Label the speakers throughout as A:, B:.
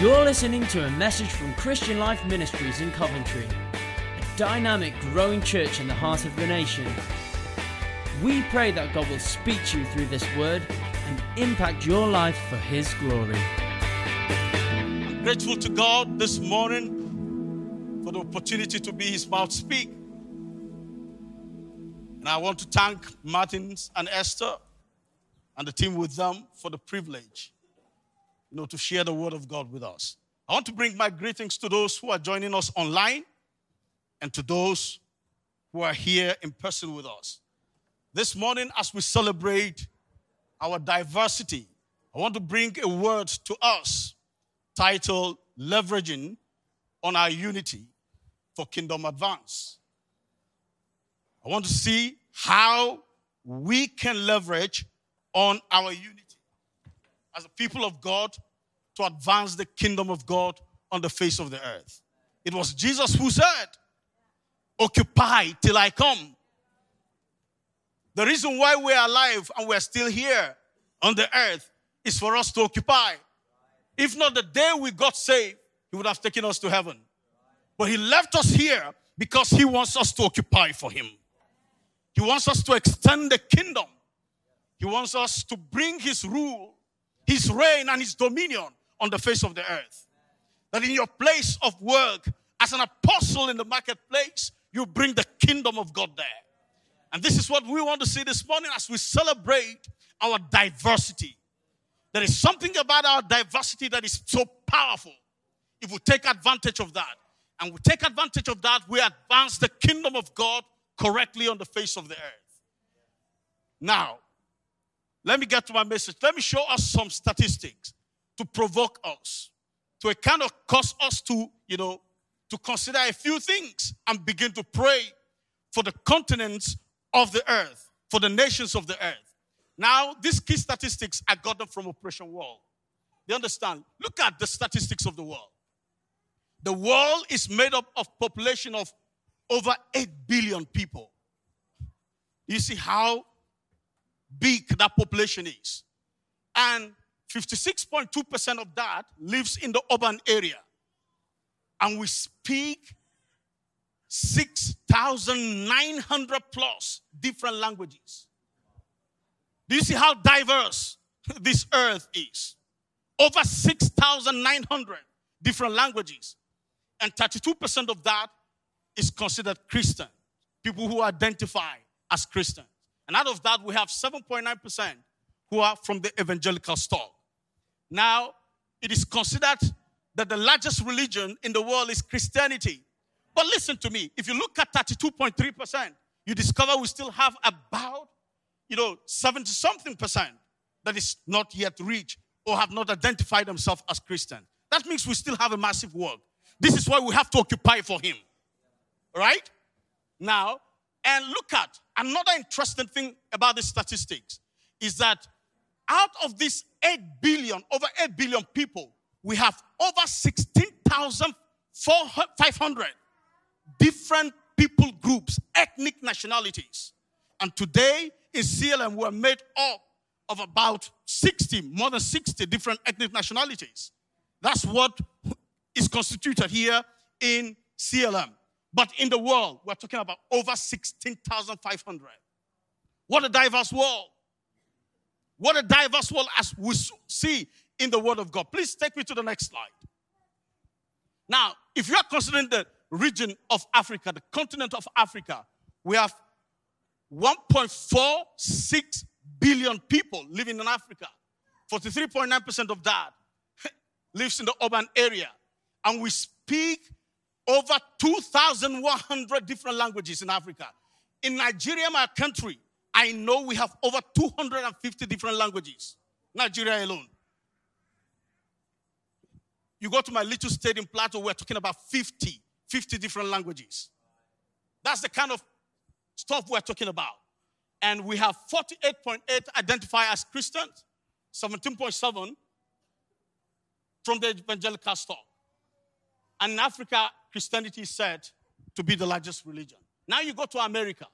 A: You're listening to a message from Christian Life Ministries in Coventry, a dynamic, growing church in the heart of the nation. We pray that God will speak to you through this word and impact your life for His glory.
B: I'm grateful to God this morning for the opportunity to be His mouthpiece. And I want to thank Martins and Esther and the team with them for the privilege you know, to share the word of God with us. I want to bring my greetings to those who are joining us online and to those who are here in person with us. This morning, as we celebrate our diversity, I want to bring a word to us titled Leveraging on Our Unity for Kingdom Advance. I want to see how we can leverage on our unity. As a people of God, to advance the kingdom of God on the face of the earth. It was Jesus who said, Occupy till I come. The reason why we're alive and we're still here on the earth is for us to occupy. If not the day we got saved, He would have taken us to heaven. But He left us here because He wants us to occupy for Him. He wants us to extend the kingdom. He wants us to bring His rule, His reign, and His dominion on the face of the earth. That in your place of work, as an apostle in the marketplace, you bring the kingdom of God there. And this is what we want to see this morning as we celebrate our diversity. There is something about our diversity that is so powerful. If we take advantage of that, and we take advantage of that, we advance the kingdom of God correctly on the face of the earth. Now, let me get to my message. Let me show us some statistics to provoke us, to kind of cause us to, you know, to consider a few things and begin to pray for the continents of the earth, for the nations of the earth. Now, these key statistics I got them from Operation World. They understand. Look at the statistics of the world. The world is made up of population of over 8 billion people. You see how big that population is. And 56.2% of that lives in the urban area. And we speak 6,900 plus different languages. Do you see how diverse this earth is? Over 6,900 different languages. And 32% of that is considered Christian, people who identify as Christian. And out of that, we have 7.9% who are from the evangelical stock. Now, it is considered that the largest religion in the world is Christianity. But listen to me, if you look at 32.3%, you discover we still have about, you know, 70 something percent that is not yet reached or have not identified themselves as Christian. That means we still have a massive work. This is why we have to occupy for him. Right? Now, and look at another interesting thing about the statistics is that out of this 8 billion, over 8 billion people, we have over 16,500 different people groups, ethnic nationalities. And today in CLM, we're made up of about 60, more than 60 different ethnic nationalities. That's what is constituted here in CLM. But in the world, we're talking about over 16,500. What a diverse world. What a diverse world as we see in the Word of God. Please take me to the next slide. Now, if you are considering the region of Africa, the continent of Africa, we have 1.46 billion people living in Africa. 43.9% of that lives in the urban area. And we speak over 2,100 different languages in Africa. In Nigeria, my country, I know we have over 250 different languages, Nigeria alone. You go to my little state in Plateau, we're talking about 50, 50 different languages. That's the kind of stuff we're talking about. And we have 48.8 identify as Christians, 17.7 from the evangelical stock. And in Africa, Christianity is said to be the largest religion. Now you go to America,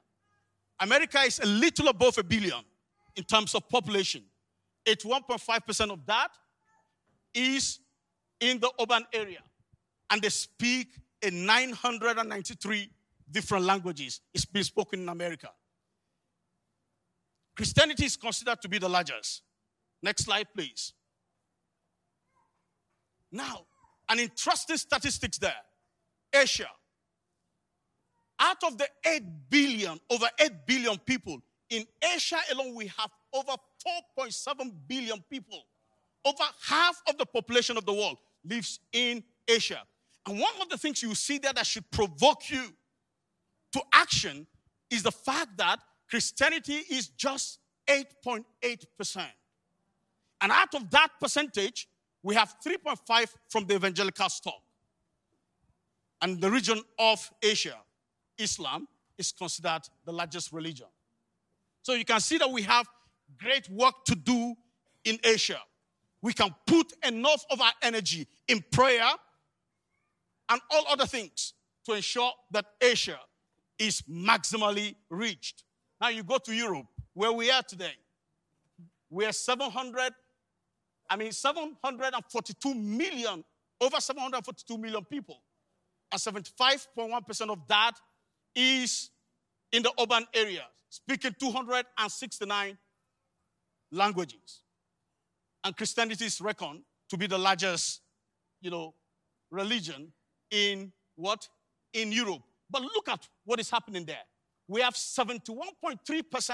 B: America is a little above a billion in terms of population. 81.5% of that is in the urban area. And they speak in 993 different languages. It's been spoken in America. Christianity is considered to be the largest. Next slide, please. Now, an interesting statistics there. Asia, out of the 8 billion, over 8 billion people, in Asia alone, we have over 4.7 billion people. Over half of the population of the world lives in Asia. And one of the things you see there that should provoke you to action is the fact that Christianity is just 8.8%. And out of that percentage, we have 3.5 from the evangelical stock and the region of Asia. Islam is considered the largest religion. So you can see that we have great work to do in Asia. We can put enough of our energy in prayer and all other things to ensure that Asia is maximally reached. Now you go to Europe, where we are today. We are 700, I mean 742 million, over 742 million people. And 75.1% of that is in the urban areas, speaking 269 languages. And Christianity is reckoned to be the largest, you know, religion in what? In Europe. But look at what is happening there. We have 71.3%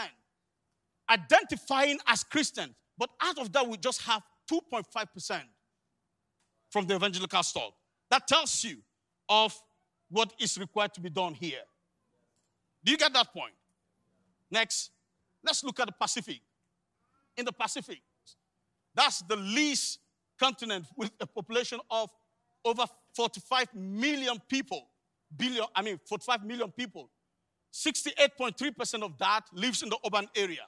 B: identifying as Christian, but out of that, we just have 2.5% from the evangelical stock. That tells you of what is required to be done here. Do you get that point? Next, let's look at the Pacific. In the Pacific, that's the least continent with a population of over 45 million people. Billion, I mean, 45 million people. 68.3% of that lives in the urban area,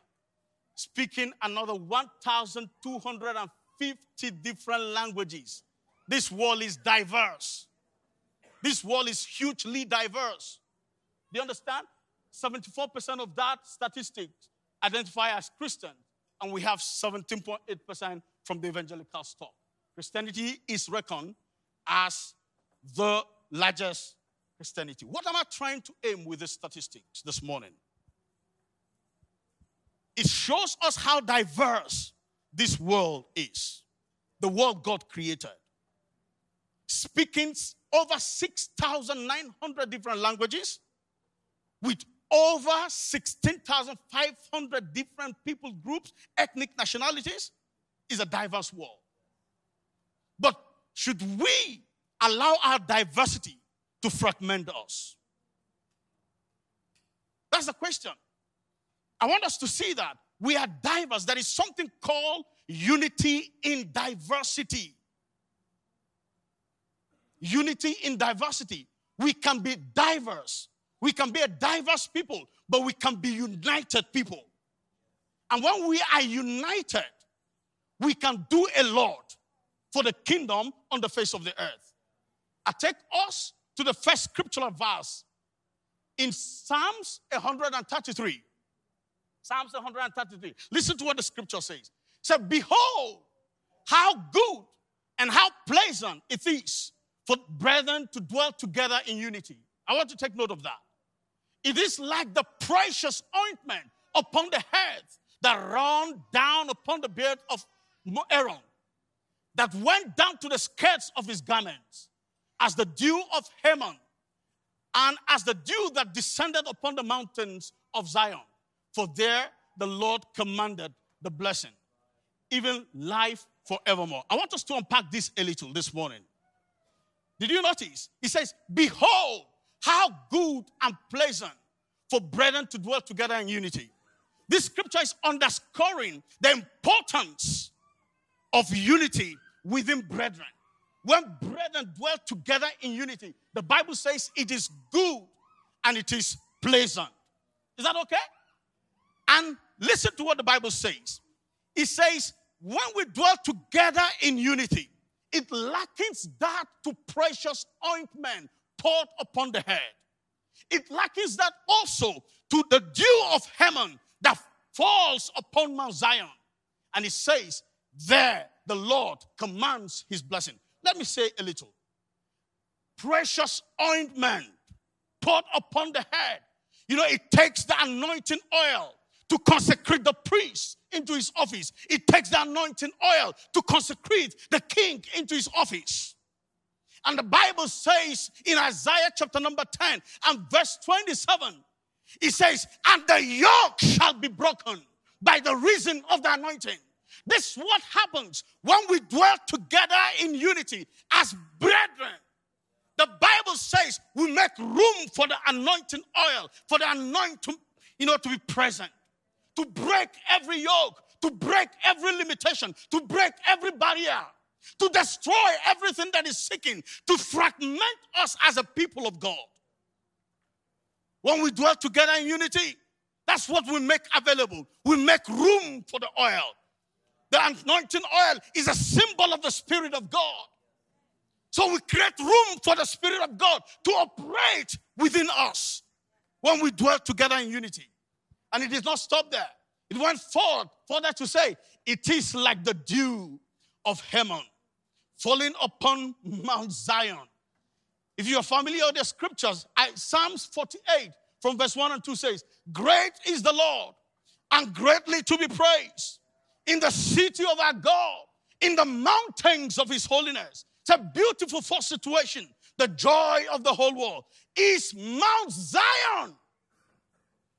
B: speaking another 1,250 different languages. This world is diverse. This world is hugely diverse. Do you understand? 74% of that statistic identify as Christian, and we have 17.8% from the evangelical stock. Christianity is reckoned as the largest Christianity. What am I trying to aim with the statistics this morning? It shows us how diverse this world is, the world God created, speaking over 6,900 different languages with over 16,500 different people groups, ethnic nationalities, is a diverse world. But should we allow our diversity to fragment us? That's the question. I want us to see that we are diverse. There is something called unity in diversity. Unity in diversity. We can be diverse we can be a diverse people, but we can be united people. And when we are united, we can do a lot for the kingdom on the face of the earth. I take us to the first scriptural verse in Psalms 133. Psalms 133. Listen to what the scripture says. It says, Behold, how good and how pleasant it is for brethren to dwell together in unity. I want to take note of that. It is like the precious ointment upon the head that ran down upon the beard of Aaron, that went down to the skirts of his garments, as the dew of Hermon, and as the dew that descended upon the mountains of Zion. For there the Lord commanded the blessing, even life forevermore. I want us to unpack this a little this morning. Did you notice? He says, Behold, how good and pleasant for brethren to dwell together in unity. This scripture is underscoring the importance of unity within brethren. When brethren dwell together in unity, the Bible says it is good and it is pleasant. Is that okay? And listen to what the Bible says. It says, when we dwell together in unity, it likens that to precious ointment poured upon the head. It likens that also to the dew of Hermon that falls upon Mount Zion. And it says, There the Lord commands his blessing. Let me say a little. Precious ointment poured upon the head. You know, it takes the anointing oil to consecrate the priest into his office. It takes the anointing oil to consecrate the king into his office. And the Bible says in Isaiah chapter number 10 and verse 27, it says, And the yoke shall be broken by the reason of the anointing. This is what happens when we dwell together in unity as brethren. The Bible says we make room for the anointing oil, for the anointing, you know, to be present, to break every yoke, to break every limitation, to break every barrier to destroy everything that is seeking to fragment us as a people of God. When we dwell together in unity, that's what we make available. We make room for the oil. The anointing oil is a symbol of the Spirit of God. So we create room for the Spirit of God to operate within us when we dwell together in unity. And it does not stop there. It went forward further to say, it is like the dew of Hermon falling upon Mount Zion. If you are familiar with the scriptures, I, Psalms 48 from verse 1 and 2 says, Great is the Lord and greatly to be praised in the city of our God, in the mountains of his holiness. It's a beautiful first situation. The joy of the whole world is Mount Zion,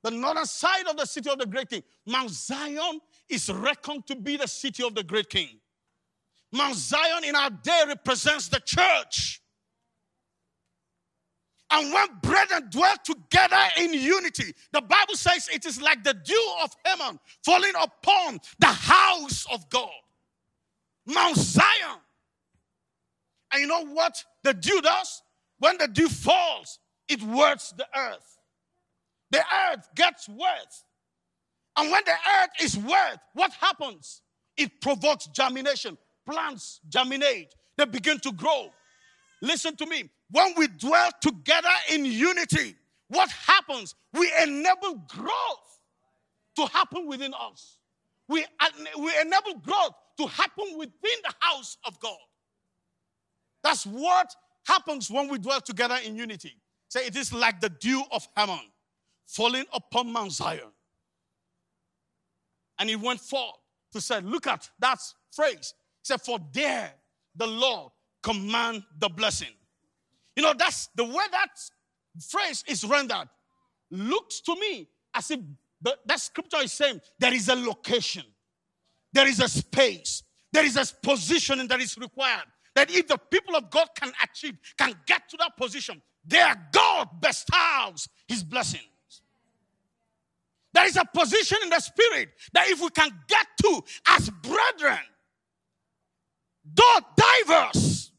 B: the northern side of the city of the great king. Mount Zion is reckoned to be the city of the great king. Mount Zion in our day represents the church. And when brethren dwell together in unity, the Bible says it is like the dew of Hermon falling upon the house of God, Mount Zion. And you know what the dew does? When the dew falls, it wets the earth. The earth gets wet. And when the earth is wet, what happens? It provokes germination plants germinate, they begin to grow. Listen to me. When we dwell together in unity, what happens? We enable growth to happen within us. We, we enable growth to happen within the house of God. That's what happens when we dwell together in unity. Say, it is like the dew of Hammon falling upon Mount Zion. And he went forth to say, Look at that phrase said, For there the Lord command the blessing. You know, that's the way that phrase is rendered. Looks to me as if the, that scripture is saying there is a location, there is a space, there is a positioning that is required. That if the people of God can achieve, can get to that position, their God bestows his blessings. There is a position in the spirit that if we can get to as brethren, though diverse,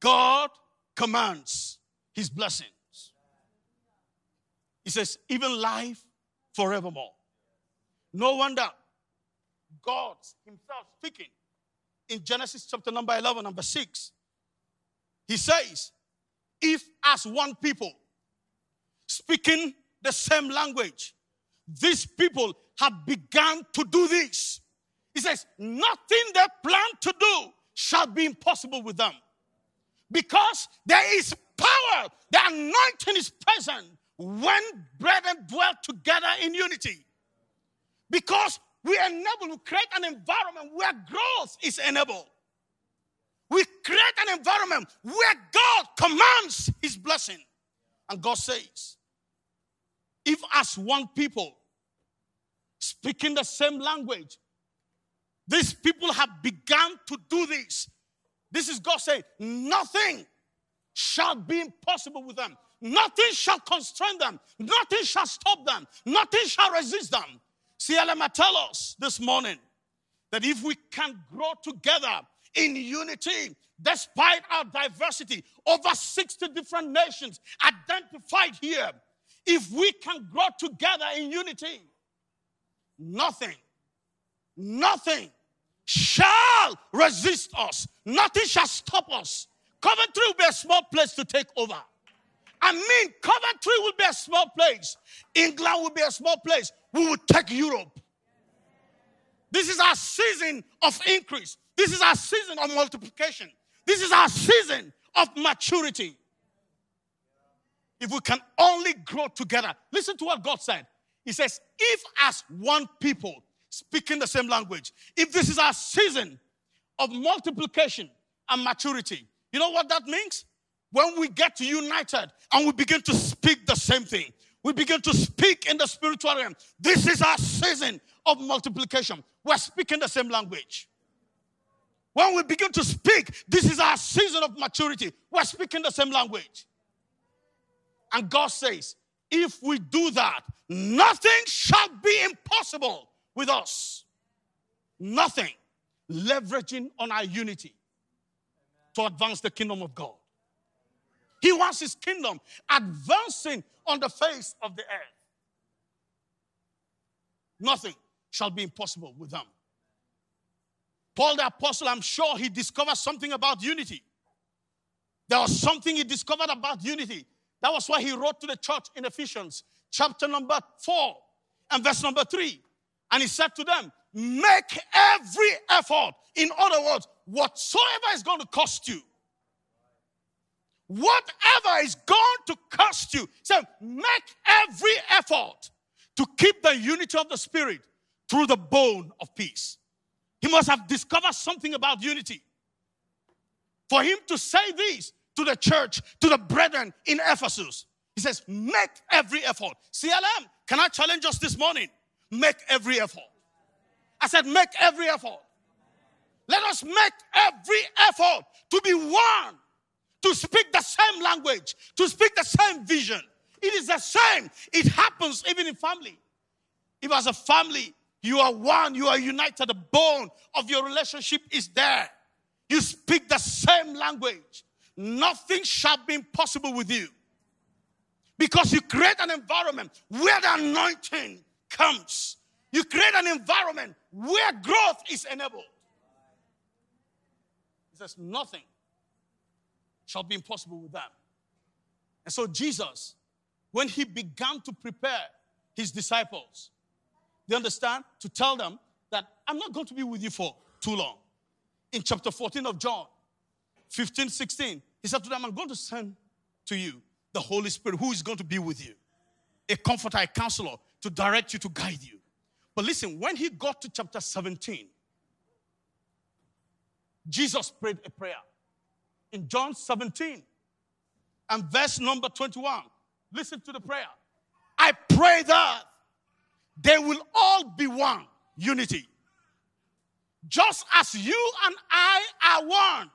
B: God commands his blessings. He says, even life forevermore. No wonder God himself speaking in Genesis chapter number 11, number 6, he says, If as one people speaking the same language, these people have begun to do this, he says, Nothing they plan to do shall be impossible with them. Because there is power, the anointing is present when brethren dwell together in unity. Because we enable, we create an environment where growth is enabled. We create an environment where God commands his blessing. And God says, if as one people speaking the same language, these people have begun to do this. This is God saying, nothing shall be impossible with them. Nothing shall constrain them. Nothing shall stop them. Nothing shall resist them. CLMA tell us this morning that if we can grow together in unity, despite our diversity, over 60 different nations identified here, if we can grow together in unity, nothing, nothing shall resist us. Nothing shall stop us. Coventry will be a small place to take over. I mean, Coventry will be a small place. England will be a small place. We will take Europe. This is our season of increase. This is our season of multiplication. This is our season of maturity. If we can only grow together, listen to what God said. He says, If as one people speaking the same language. If this is our season of multiplication and maturity, you know what that means? When we get united and we begin to speak the same thing, we begin to speak in the spiritual realm. This is our season of multiplication. We're speaking the same language. When we begin to speak, this is our season of maturity. We're speaking the same language. And God says, if we do that, nothing shall be impossible with us. Nothing leveraging on our unity to advance the kingdom of God. He wants his kingdom advancing on the face of the earth. Nothing shall be impossible with them. Paul the Apostle, I'm sure he discovered something about unity. There was something he discovered about unity. That was why he wrote to the church in Ephesians, chapter number 4 and verse number 3. And he said to them, Make every effort. In other words, whatsoever is going to cost you, whatever is going to cost you, so make every effort to keep the unity of the Spirit through the bone of peace. He must have discovered something about unity. For him to say this to the church, to the brethren in Ephesus, he says, make every effort. CLM, can I challenge us this morning? make every effort. I said, make every effort. Let us make every effort to be one, to speak the same language, to speak the same vision. It is the same. It happens even in family. If as a family you are one, you are united, the bone of your relationship is there. You speak the same language. Nothing shall be impossible with you. Because you create an environment where the anointing comes. You create an environment where growth is enabled. He says, Nothing shall be impossible with them. And so, Jesus, when he began to prepare his disciples, they understand to tell them that I'm not going to be with you for too long. In chapter 14 of John, 15, 16, he said to them, I'm going to send to you the Holy Spirit who is going to be with you, a comforter, a counselor, to direct you, to guide you. But listen, when he got to chapter 17, Jesus prayed a prayer in John 17 and verse number 21. Listen to the prayer. I pray that they will all be one, unity. Just as you and I are one,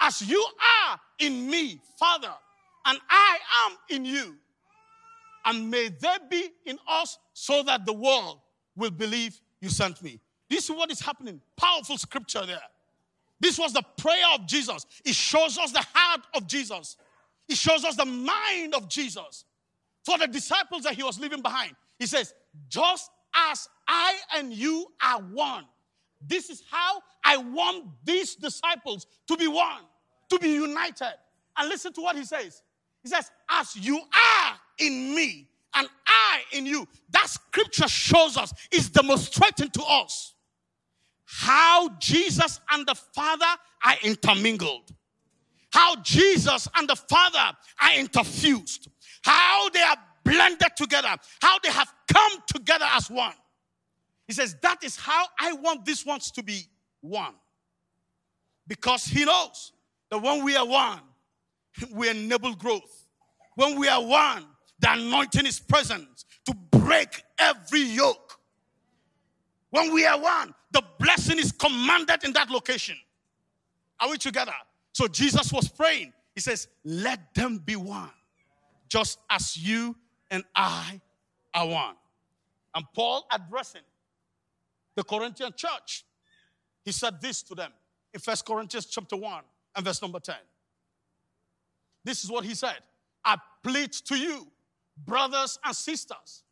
B: as you are in me, Father, and I am in you, and may they be in us so that the world will believe you sent me. This is what is happening. Powerful scripture there. This was the prayer of Jesus. It shows us the heart of Jesus, it shows us the mind of Jesus. For the disciples that he was leaving behind, he says, Just as I and you are one, this is how I want these disciples to be one, to be united. And listen to what he says. He says, As you are in me and I in you. That scripture shows us, is demonstrating to us how Jesus and the Father are intermingled, how Jesus and the Father are interfused, how they are blended together, how they have come together as one. He says, That is how I want these ones to be one. Because He knows that when we are one, we enable growth. When we are one, the anointing is present to break every yoke. When we are one, the blessing is commanded in that location. Are we together? So Jesus was praying. He says, Let them be one, just as you and I are one. And Paul addressing the Corinthian church, he said this to them in First Corinthians chapter 1 and verse number 10. This is what he said I plead to you brothers and sisters,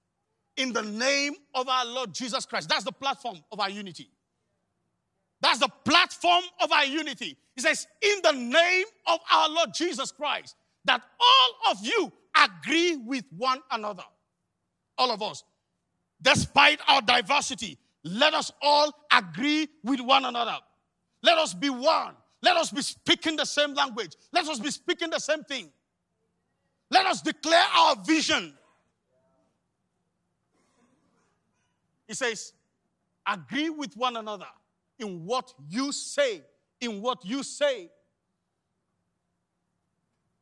B: in the name of our Lord Jesus Christ. That's the platform of our unity. That's the platform of our unity. He says, in the name of our Lord Jesus Christ, that all of you agree with one another. All of us. Despite our diversity, let us all agree with one another. Let us be one. Let us be speaking the same language. Let us be speaking the same thing. Let us declare our vision. He says, agree with one another in what you say, in what you say.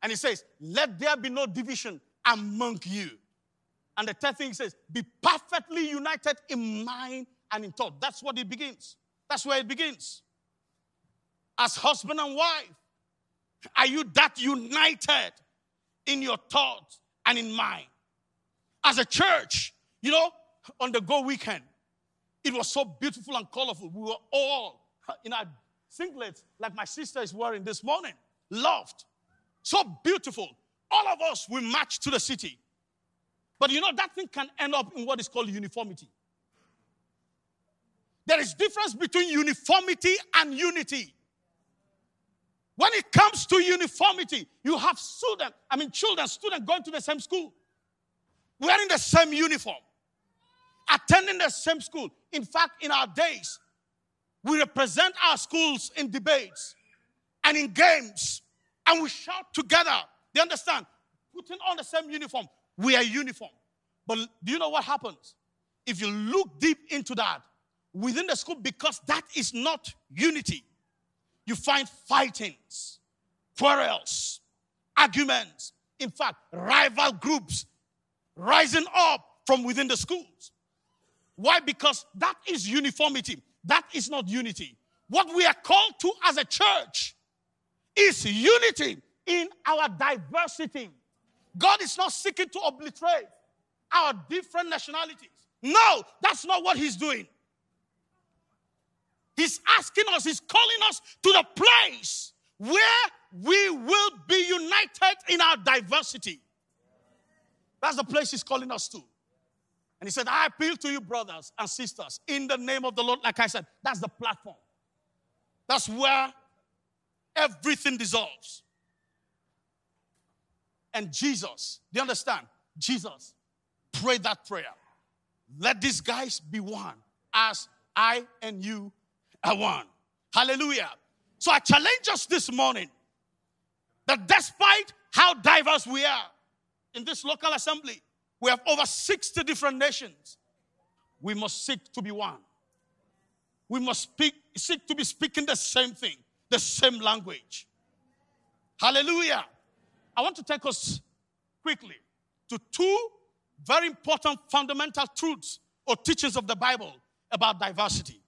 B: And he says, let there be no division among you. And the third thing he says, be perfectly united in mind and in thought. That's what it begins. That's where it begins. As husband and wife, are you that united? in your thoughts and in mind. As a church, you know, on the go weekend, it was so beautiful and colorful. We were all in our singlets, like my sister is wearing this morning. Loved. So beautiful. All of us, we matched to the city. But you know, that thing can end up in what is called uniformity. There is difference between uniformity and unity. When it comes to uniformity, you have student, I mean children, students going to the same school, wearing the same uniform, attending the same school. In fact, in our days, we represent our schools in debates and in games, and we shout together. They understand? Putting on the same uniform. We are uniform. But do you know what happens? If you look deep into that, within the school, because that is not unity you find fightings, quarrels, arguments, in fact, rival groups rising up from within the schools. Why? Because that is uniformity. That is not unity. What we are called to as a church is unity in our diversity. God is not seeking to obliterate our different nationalities. No, that's not what He's doing. He's asking us, He's calling us to the place where we will be united in our diversity. That's the place He's calling us to. And He said, I appeal to you, brothers and sisters, in the name of the Lord. Like I said, that's the platform. That's where everything dissolves. And Jesus, do you understand? Jesus pray that prayer. Let these guys be one as I and you I won, Hallelujah. So I challenge us this morning that despite how diverse we are in this local assembly, we have over 60 different nations. We must seek to be one. We must speak, seek to be speaking the same thing, the same language. Hallelujah. I want to take us quickly to two very important fundamental truths or teachings of the Bible about diversity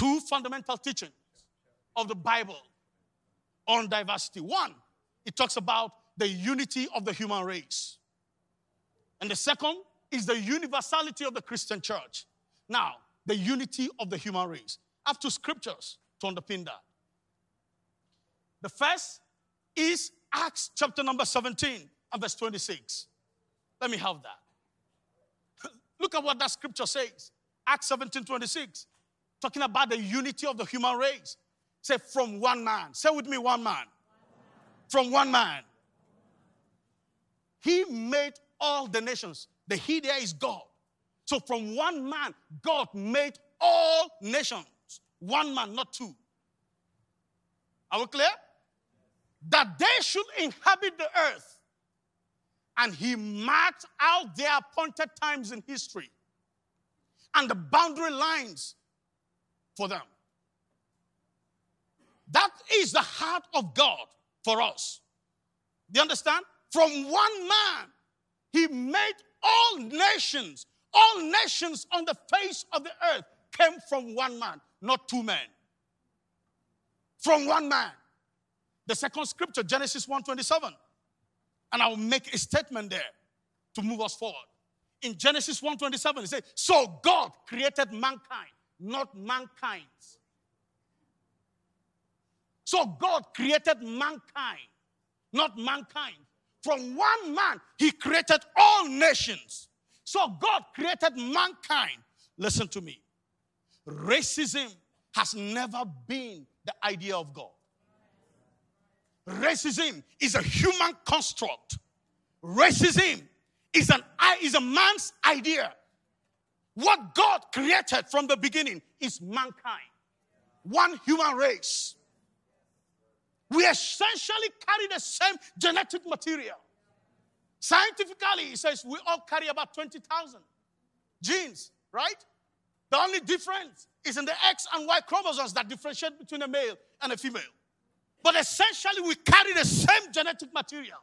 B: two fundamental teachings of the Bible on diversity. One, it talks about the unity of the human race. And the second is the universality of the Christian church. Now, the unity of the human race. I have two scriptures to underpin that. The first is Acts chapter number 17 and verse 26. Let me have that. Look at what that scripture says. Acts 17 26 talking about the unity of the human race. Say, from one man. Say with me, one man. From one man. He made all the nations. The He there is God. So from one man, God made all nations. One man, not two. Are we clear? That they should inhabit the earth. And he marked out their appointed times in history and the boundary lines for them. That is the heart of God for us. Do you understand? From one man, he made all nations. All nations on the face of the earth came from one man, not two men. From one man. The second scripture, Genesis 1:27. And I'll make a statement there to move us forward. In Genesis 1:27, it says, "So God created mankind not mankind. So God created mankind, not mankind. From one man, He created all nations. So God created mankind. Listen to me. Racism has never been the idea of God. Racism is a human construct. Racism is, an, is a man's idea. What God created from the beginning is mankind, one human race. We essentially carry the same genetic material. Scientifically, it says we all carry about 20,000 genes, right? The only difference is in the X and Y chromosomes that differentiate between a male and a female. But essentially, we carry the same genetic material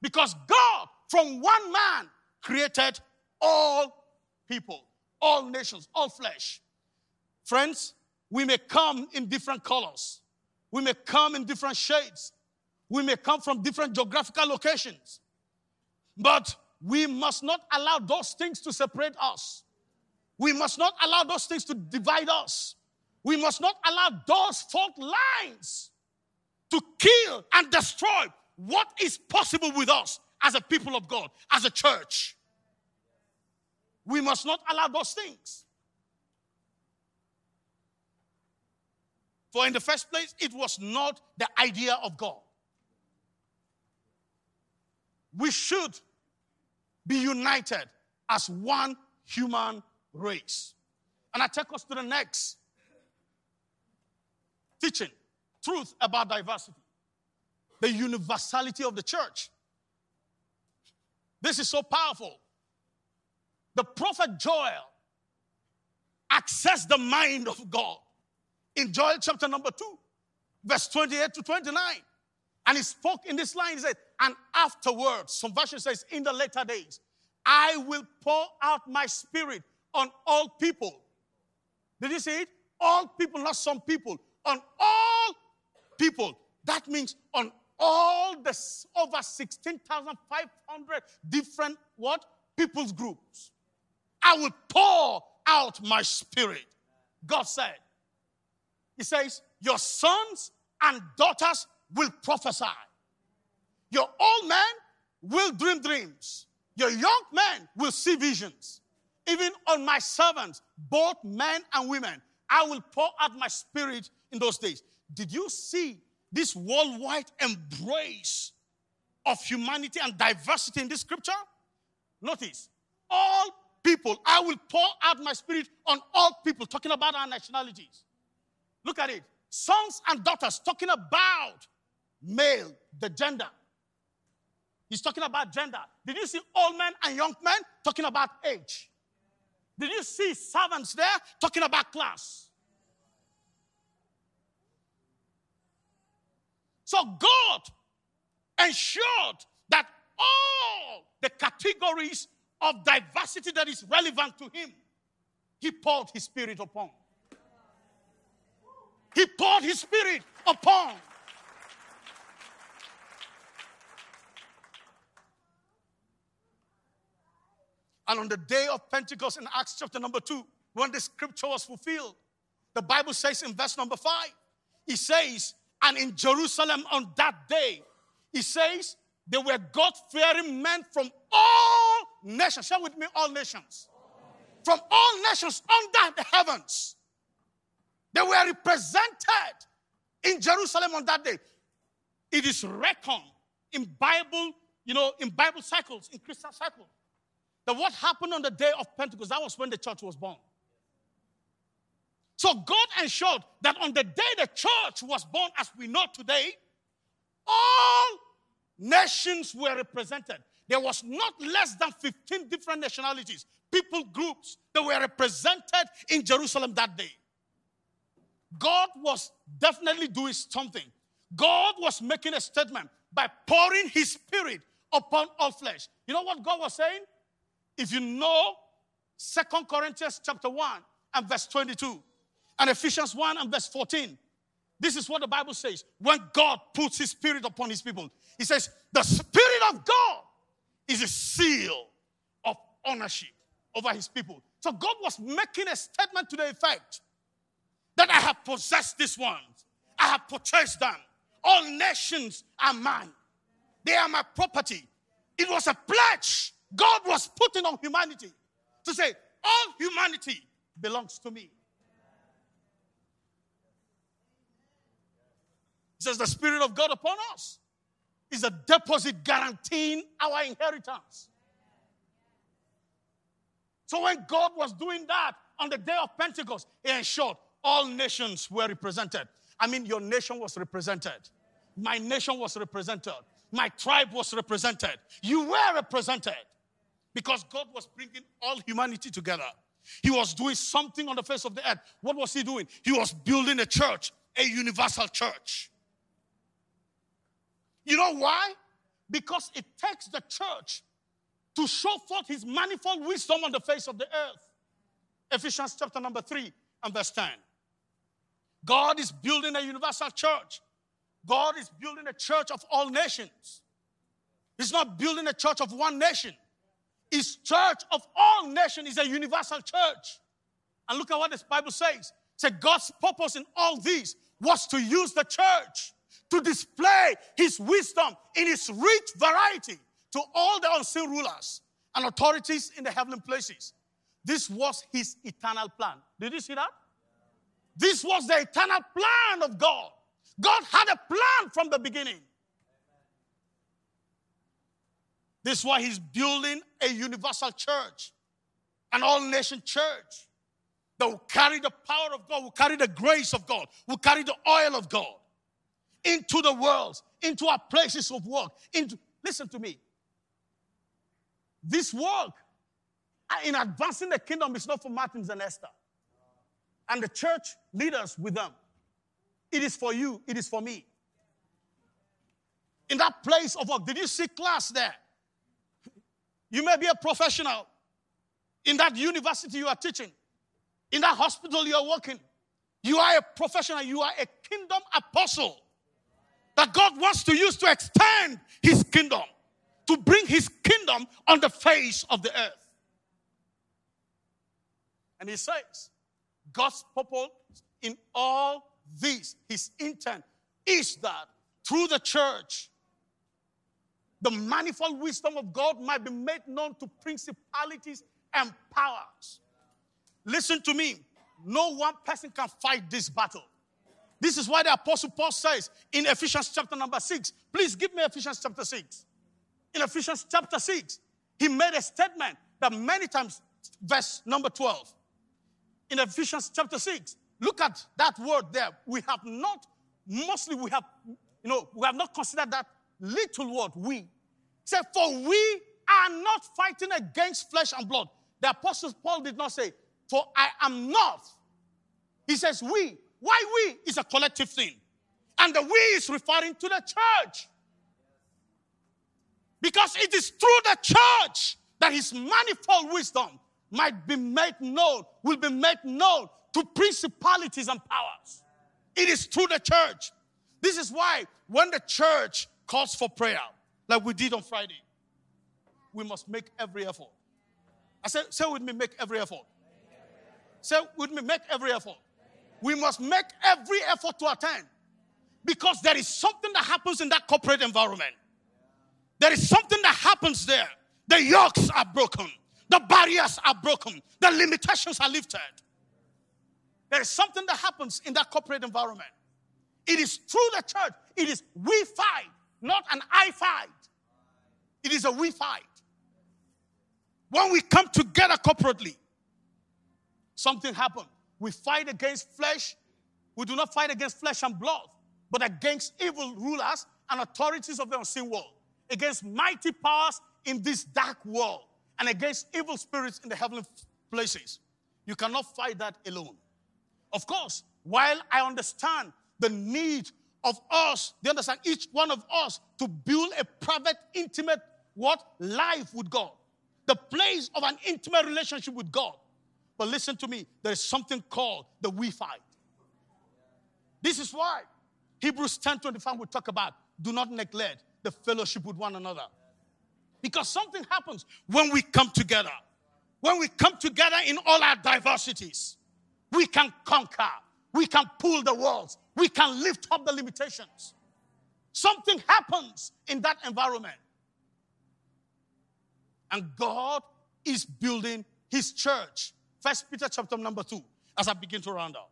B: because God, from one man, created all people all nations, all flesh. Friends, we may come in different colors, we may come in different shades, we may come from different geographical locations, but we must not allow those things to separate us. We must not allow those things to divide us. We must not allow those fault lines to kill and destroy what is possible with us as a people of God, as a church. We must not allow those things. For in the first place, it was not the idea of God. We should be united as one human race. And I take us to the next teaching truth about diversity, the universality of the church. This is so powerful the prophet Joel accessed the mind of God in Joel chapter number 2, verse 28 to 29. And he spoke in this line, he said, and afterwards, some version says, in the later days, I will pour out my spirit on all people. Did you see it? All people, not some people, on all people. That means on all the over 16,500 different what? People's groups. I will pour out my spirit. God said, He says, Your sons and daughters will prophesy. Your old men will dream dreams. Your young men will see visions. Even on my servants, both men and women, I will pour out my spirit in those days. Did you see this worldwide embrace of humanity and diversity in this scripture? Notice, all people. I will pour out my spirit on all people, talking about our nationalities. Look at it. Sons and daughters, talking about male, the gender. He's talking about gender. Did you see old men and young men talking about age? Did you see servants there talking about class? So God ensured that all the categories of diversity that is relevant to him, he poured his spirit upon. He poured his spirit upon. And on the day of Pentecost in Acts chapter number 2, when the scripture was fulfilled, the Bible says in verse number 5, he says, And in Jerusalem on that day, he says, they were God fearing men from all nations. Share with me, all nations. From all nations under the heavens. They were represented in Jerusalem on that day. It is reckoned in Bible, you know, in Bible cycles, in Christian cycles, that what happened on the day of Pentecost, that was when the church was born. So God ensured that on the day the church was born as we know today, all Nations were represented. There was not less than 15 different nationalities, people groups that were represented in Jerusalem that day. God was definitely doing something. God was making a statement by pouring his spirit upon all flesh. You know what God was saying? If you know Second Corinthians chapter 1 and verse 22 and Ephesians 1 and verse 14, this is what the Bible says. When God puts his spirit upon his people, he says, The Spirit of God is a seal of ownership over his people. So God was making a statement to the effect that I have possessed these ones, I have purchased them. All nations are mine, they are my property. It was a pledge God was putting on humanity to say, All humanity belongs to me. says, The Spirit of God upon us is a deposit guaranteeing our inheritance. So when God was doing that on the day of Pentecost, he ensured all nations were represented. I mean, your nation was represented. My nation was represented. My tribe was represented. You were represented because God was bringing all humanity together. He was doing something on the face of the earth. What was he doing? He was building a church, a universal church. You know why? Because it takes the church to show forth his manifold wisdom on the face of the earth. Ephesians chapter number 3 and verse 10. God is building a universal church. God is building a church of all nations. He's not building a church of one nation. His church of all nations is a universal church. And look at what this Bible says. It said God's purpose in all these was to use the church to display his wisdom in its rich variety to all the unseen rulers and authorities in the heavenly places. This was his eternal plan. Did you see that? This was the eternal plan of God. God had a plan from the beginning. This is why he's building a universal church, an all nation church that will carry the power of God, will carry the grace of God, will carry the oil of God into the world, into our places of work. Into, listen to me. This work in advancing the kingdom is not for Martins and Esther and the church leaders with them. It is for you, it is for me. In that place of work, did you see class there? You may be a professional in that university you are teaching, in that hospital you are working. You are a professional, you are a kingdom apostle that God wants to use to extend his kingdom, to bring his kingdom on the face of the earth. And he says, God's purpose in all this, his intent, is that through the church, the manifold wisdom of God might be made known to principalities and powers. Listen to me. No one person can fight this battle. This is why the Apostle Paul says in Ephesians chapter number 6, please give me Ephesians chapter 6. In Ephesians chapter 6, he made a statement that many times, verse number 12. In Ephesians chapter 6, look at that word there. We have not, mostly we have, you know, we have not considered that little word, we. Say, said, For we are not fighting against flesh and blood. The Apostle Paul did not say, For I am not. He says, We. Why we is a collective thing. And the we is referring to the church. Because it is through the church that his manifold wisdom might be made known, will be made known to principalities and powers. It is through the church. This is why when the church calls for prayer, like we did on Friday, we must make every effort. I said, say with me, make every effort. Say with me, make every effort we must make every effort to attend because there is something that happens in that corporate environment. There is something that happens there. The yokes are broken, the barriers are broken, the limitations are lifted. There is something that happens in that corporate environment. It is through the church, it is we fight, not an I fight. It is a we fight. When we come together corporately, something happens. We fight against flesh. We do not fight against flesh and blood, but against evil rulers and authorities of the unseen world, against mighty powers in this dark world, and against evil spirits in the heavenly places. You cannot fight that alone. Of course, while I understand the need of us, they understand each one of us to build a private, intimate what life with God, the place of an intimate relationship with God. But listen to me, there is something called the we fight. This is why Hebrews 10:25 will talk about do not neglect the fellowship with one another. Because something happens when we come together. When we come together in all our diversities, we can conquer. We can pull the walls. We can lift up the limitations. Something happens in that environment. And God is building his church First Peter chapter number two, as I begin to round out.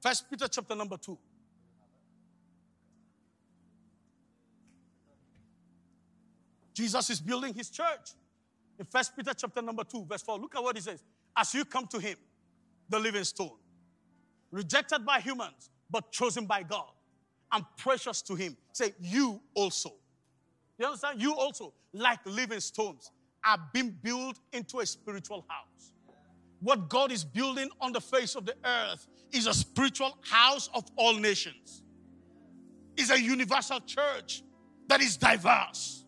B: First Peter chapter number two. Jesus is building his church. In First Peter chapter number two, verse four, look at what he says. As you come to him, the living stone, rejected by humans, but chosen by God, and precious to him. Say, you also. You understand? You also, like living stones are being built into a spiritual house. What God is building on the face of the earth is a spiritual house of all nations. It's a universal church that is diverse,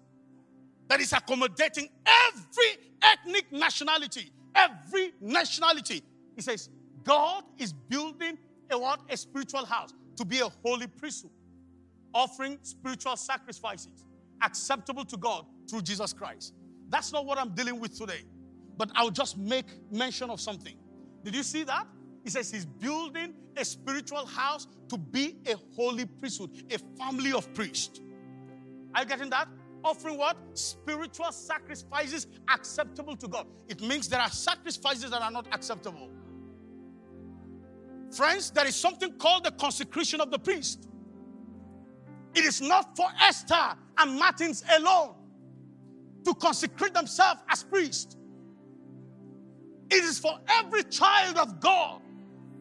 B: that is accommodating every ethnic nationality, every nationality. He says, God is building a what? A spiritual house to be a holy priesthood, offering spiritual sacrifices acceptable to God through Jesus Christ. That's not what I'm dealing with today. But I'll just make mention of something. Did you see that? He says he's building a spiritual house to be a holy priesthood, a family of priests. Are you getting that? Offering what? Spiritual sacrifices acceptable to God. It means there are sacrifices that are not acceptable. Friends, there is something called the consecration of the priest. It is not for Esther and Martins alone to consecrate themselves as priests. It is for every child of God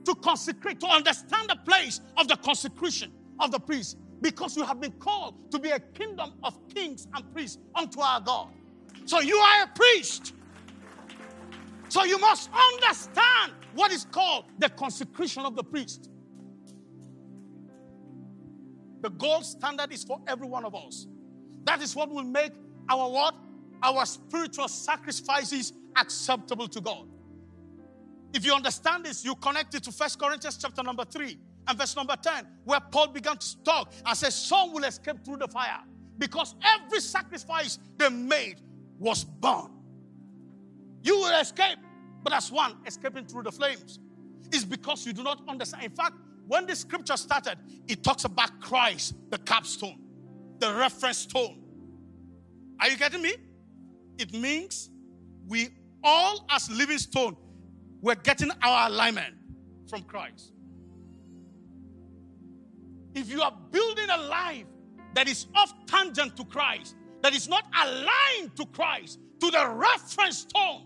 B: to consecrate, to understand the place of the consecration of the priest, because you have been called to be a kingdom of kings and priests unto our God. So you are a priest. So you must understand what is called the consecration of the priest. The gold standard is for every one of us. That is what will make our what? our spiritual sacrifices acceptable to God. If you understand this, you connect it to First Corinthians chapter number 3 and verse number 10, where Paul began to talk and said, Some will escape through the fire because every sacrifice they made was burned. You will escape, but as one escaping through the flames. It's because you do not understand. In fact, when the scripture started, it talks about Christ, the capstone, the reference stone. Are you getting me? It means we all, as living stone, we're getting our alignment from Christ. If you are building a life that is off tangent to Christ, that is not aligned to Christ, to the reference stone,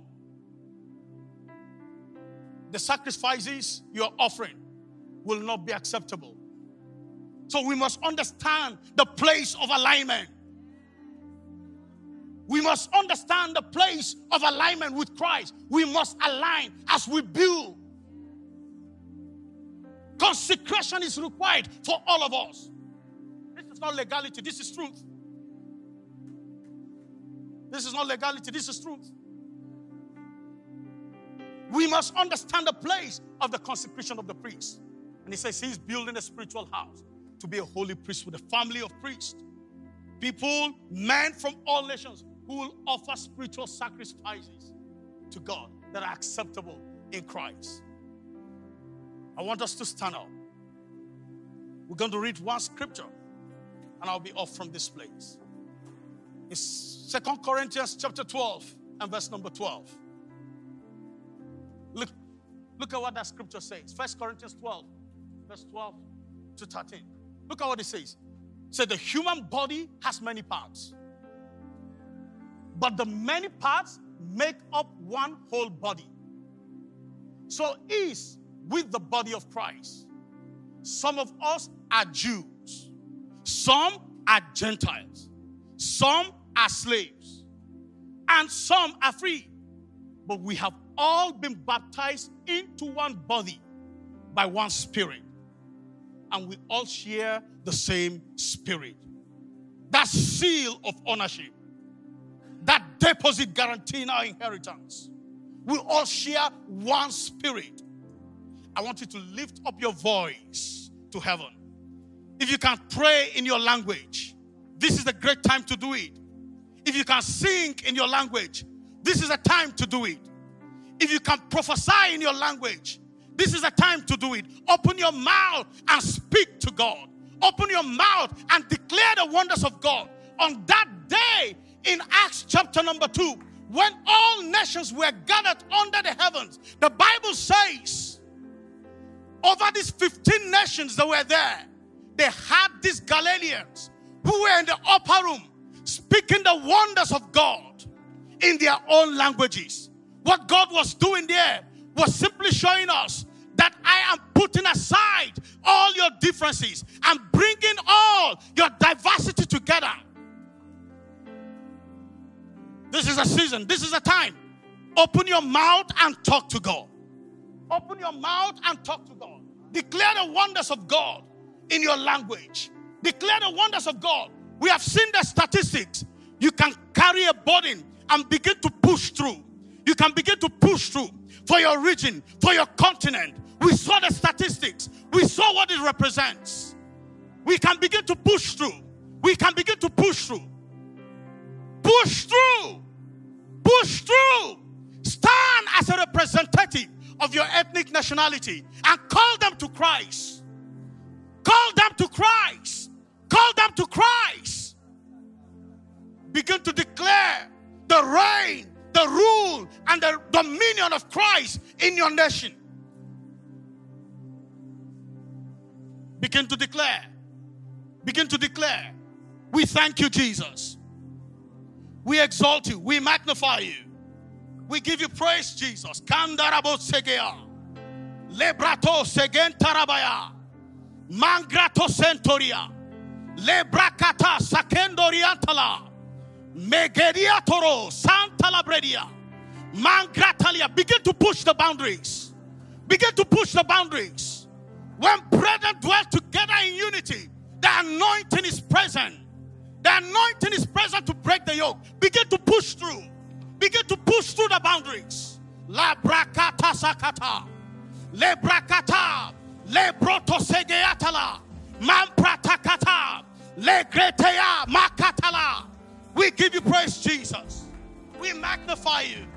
B: the sacrifices you're offering will not be acceptable. So we must understand the place of alignment. We must understand the place of alignment with Christ. We must align as we build. Consecration is required for all of us. This is not legality, this is truth. This is not legality, this is truth. We must understand the place of the consecration of the priest. And he says he's building a spiritual house to be a holy priest with a family of priests, people, men from all nations who will offer spiritual sacrifices to God that are acceptable in Christ. I want us to stand up. We're going to read one scripture and I'll be off from this place. In Second Corinthians chapter 12 and verse number 12. Look, look at what that scripture says. First Corinthians 12, verse 12 to 13. Look at what it says. It said the human body has many parts but the many parts make up one whole body. So is with the body of Christ. Some of us are Jews, some are Gentiles, some are slaves, and some are free. But we have all been baptized into one body by one spirit, and we all share the same spirit. That seal of ownership deposit guaranteeing our inheritance. We all share one spirit. I want you to lift up your voice to heaven. If you can pray in your language, this is a great time to do it. If you can sing in your language, this is a time to do it. If you can prophesy in your language, this is a time to do it. Open your mouth and speak to God. Open your mouth and declare the wonders of God. On that day, in Acts chapter number 2, when all nations were gathered under the heavens, the Bible says, over these 15 nations that were there, they had these Galileans who were in the upper room speaking the wonders of God in their own languages. What God was doing there was simply showing us that I am putting aside all your differences. and bringing all your diversity together this is a season. This is a time. Open your mouth and talk to God. Open your mouth and talk to God. Declare the wonders of God in your language. Declare the wonders of God. We have seen the statistics. You can carry a burden and begin to push through. You can begin to push through for your region, for your continent. We saw the statistics. We saw what it represents. We can begin to push through. We can begin to push through. Push through push through, stand as a representative of your ethnic nationality and call them to Christ. Call them to Christ. Call them to Christ. Begin to declare the reign, the rule, and the dominion of Christ in your nation. Begin to declare. Begin to declare. We thank you, Jesus. We exalt you. We magnify you. We give you praise, Jesus. Lebrato segen Mangrato centoria. Lebrakata sakendoriantala. Megeria toro santa Mangratalia. Begin to push the boundaries. Begin to push the boundaries. When brethren dwell together in unity, the anointing is present. The anointing is present to break the yoke. Begin to push through. Begin to push through the boundaries. La bracata sakata. Le bracata. Le broto segeatala. Man pratakata. Le gretea makatala. We give you praise, Jesus. We magnify you.